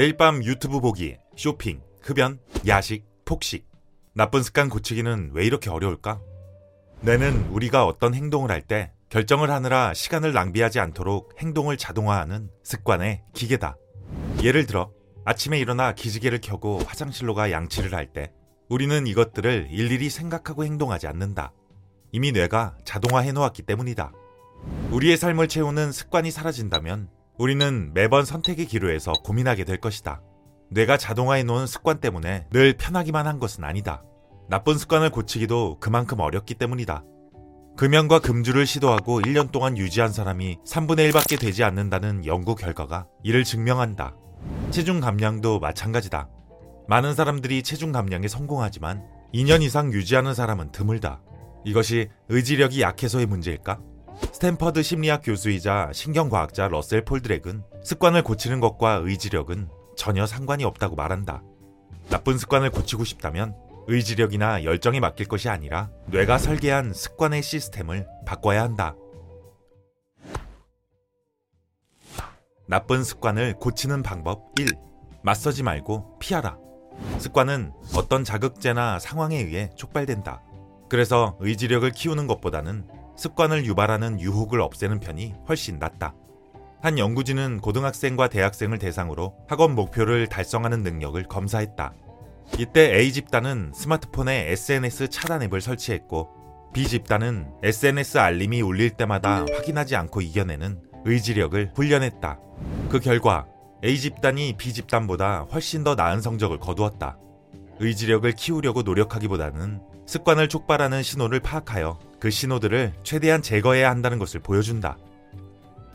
매일 밤 유튜브 보기, 쇼핑, 흡연, 야식, 폭식. 나쁜 습관 고치기는 왜 이렇게 어려울까? 뇌는 우리가 어떤 행동을 할 때 결정을 하느라 시간을 낭비하지 않도록 행동을 자동화하는 습관의 기계다. 예를 들어 아침에 일어나 기지개를 켜고 화장실로 가 양치를 할 때 우리는 이것들을 일일이 생각하고 행동하지 않는다. 이미 뇌가 자동화해 놓았기 때문이다. 우리의 삶을 채우는 습관이 사라진다면 우리는 매번 선택의 기로에서 고민하게 될 것이다. 뇌가 자동화해 놓은 습관 때문에 늘 편하기만 한 것은 아니다. 나쁜 습관을 고치기도 그만큼 어렵기 때문이다. 금연과 금주를 시도하고 1년 동안 유지한 사람이 3분의 1밖에 되지 않는다는 연구 결과가 이를 증명한다. 체중 감량도 마찬가지다. 많은 사람들이 체중 감량에 성공하지만 2년 이상 유지하는 사람은 드물다. 이것이 의지력이 약해서의 문제일까? 스탠퍼드 심리학 교수이자 신경과학자 러셀 폴드렉은 습관을 고치는 것과 의지력은 전혀 상관이 없다고 말한다. 나쁜 습관을 고치고 싶다면 의지력이나 열정에 맡길 것이 아니라 뇌가 설계한 습관의 시스템을 바꿔야 한다. 나쁜 습관을 고치는 방법 1. 맞서지 말고 피하라. 습관은 어떤 자극제나 상황에 의해 촉발된다. 그래서 의지력을 키우는 것보다는 습관을 유발하는 유혹을 없애는 편이 훨씬 낫다. 한 연구진은 고등학생과 대학생을 대상으로 학업 목표를 달성하는 능력을 검사했다. 이때 A집단은 스마트폰에 SNS 차단 앱을 설치했고 B집단은 SNS 알림이 울릴 때마다 확인하지 않고 이겨내는 의지력을 훈련했다. 그 결과 A집단이 B집단보다 훨씬 더 나은 성적을 거두었다. 의지력을 키우려고 노력하기보다는 습관을 촉발하는 신호를 파악하여 그 신호들을 최대한 제거해야 한다는 것을 보여준다.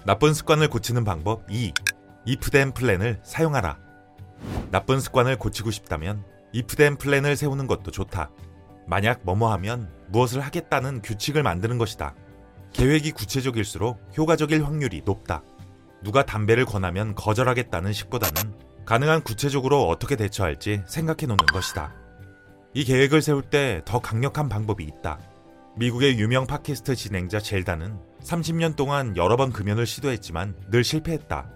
나쁜 습관을 고치는 방법 2. if-then plan을 사용하라. 나쁜 습관을 고치고 싶다면 if-then plan을 세우는 것도 좋다. 만약 뭐뭐 하면 무엇을 하겠다는 규칙을 만드는 것이다. 계획이 구체적일수록 효과적일 확률이 높다. 누가 담배를 권하면 거절하겠다는 식보다는 가능한 구체적으로 어떻게 대처할지 생각해 놓는 것이다. 이 계획을 세울 때 더 강력한 방법이 있다. 미국의 유명 팟캐스트 진행자 젤다는 30년 동안 여러 번 금연을 시도했지만 늘 실패했다.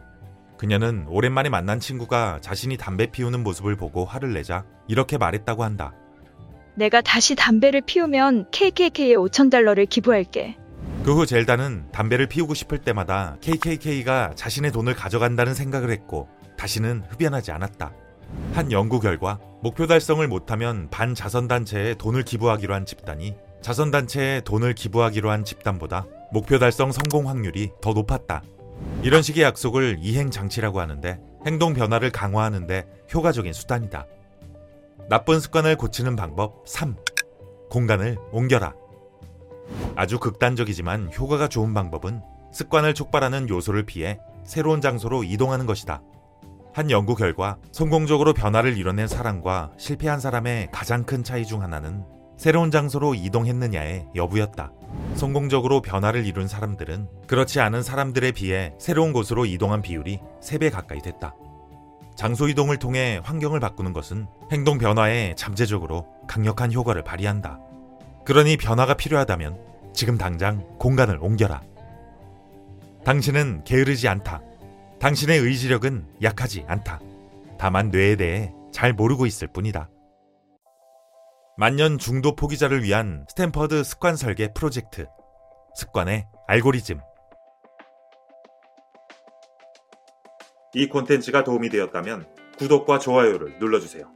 그녀는 오랜만에 만난 친구가 자신이 담배 피우는 모습을 보고 화를 내자 이렇게 말했다고 한다. 내가 다시 담배를 피우면 KKK에 5천 달러를 기부할게. 그 후 젤다는 담배를 피우고 싶을 때마다 KKK가 자신의 돈을 가져간다는 생각을 했고 다시는 흡연하지 않았다. 한 연구 결과 목표 달성을 못하면 반자선단체에 돈을 기부하기로 한 집단이 자선단체에 돈을 기부하기로 한 집단보다 목표 달성 성공 확률이 더 높았다. 이런 식의 약속을 이행장치라고 하는데 행동 변화를 강화하는데 효과적인 수단이다. 나쁜 습관을 고치는 방법 3. 공간을 옮겨라. 아주 극단적이지만 효과가 좋은 방법은 습관을 촉발하는 요소를 피해 새로운 장소로 이동하는 것이다. 한 연구 결과 성공적으로 변화를 이뤄낸 사람과 실패한 사람의 가장 큰 차이 중 하나는 새로운 장소로 이동했느냐의 여부였다. 성공적으로 변화를 이룬 사람들은 그렇지 않은 사람들에 비해 새로운 곳으로 이동한 비율이 3배 가까이 됐다. 장소 이동을 통해 환경을 바꾸는 것은 행동 변화에 잠재적으로 강력한 효과를 발휘한다. 그러니 변화가 필요하다면 지금 당장 공간을 옮겨라. 당신은 게으르지 않다. 당신의 의지력은 약하지 않다. 다만 뇌에 대해 잘 모르고 있을 뿐이다. 만년 중도 포기자를 위한 스탠퍼드 습관 설계 프로젝트. 습관의 알고리즘. 이 콘텐츠가 도움이 되었다면 구독과 좋아요를 눌러주세요.